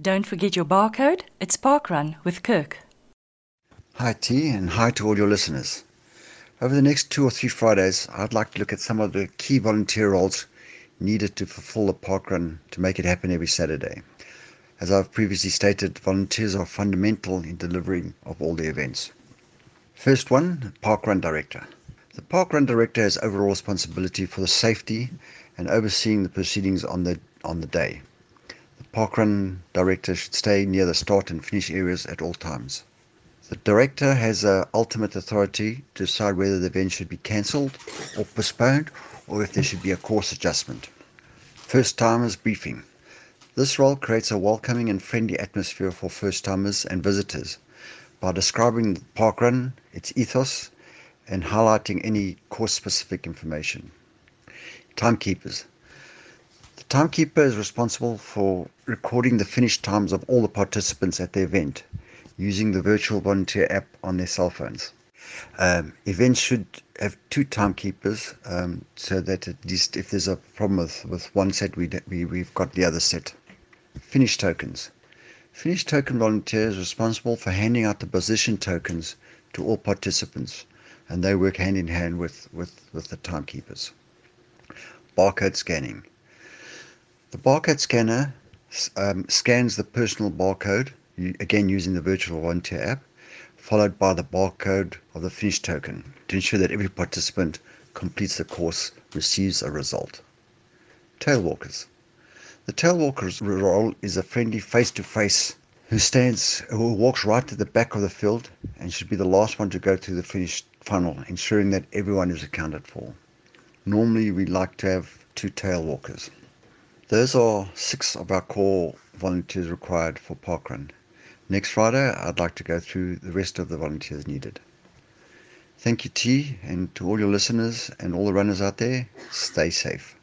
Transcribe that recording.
Don't forget your barcode. It's Parkrun with Kirk. Hi, T, and hi to all your listeners. Over the next two or three Fridays, I'd like to look at some of the key volunteer roles needed to fulfill the parkrun to make it happen every Saturday. As I've previously stated, volunteers are fundamental in delivering of all the events. First one, parkrun director. The parkrun director has overall responsibility for the safety and overseeing the proceedings on the on the day. The parkrun director should stay near the start and finish areas at all times. The director has a ultimate authority to decide whether the event should be cancelled or postponed or if there should be a course adjustment. First timers briefing. This role creates a welcoming and friendly atmosphere for first timers and visitors by describing the parkrun, its ethos, and highlighting any course specific information. Timekeepers. The timekeeper is responsible for recording the finish times of all the participants at the event using the virtual volunteer app on their cell phones. Um, events should have two timekeepers um, so that at least if there's a problem with, with one set, we, we, we've got the other set. Finish tokens. Finish token volunteer is responsible for handing out the position tokens to all participants, and they work hand in hand with, with, with the timekeepers. Barcode scanning. The barcode scanner um, scans the personal barcode, again using the virtual volunteer app, followed by the barcode of the finish token to ensure that every participant completes the course receives a result. Tailwalkers. The tailwalker's role is a friendly face-to-face who stands, who walks right to the back of the field and should be the last one to go through the finish funnel, ensuring that everyone is accounted for. Normally, we like to have two tailwalkers. Those are six of our core volunteers required for parkrun. Next Friday, I'd like to go through the rest of the volunteers needed. Thank you, T, and to all your listeners and all the runners out there, stay safe.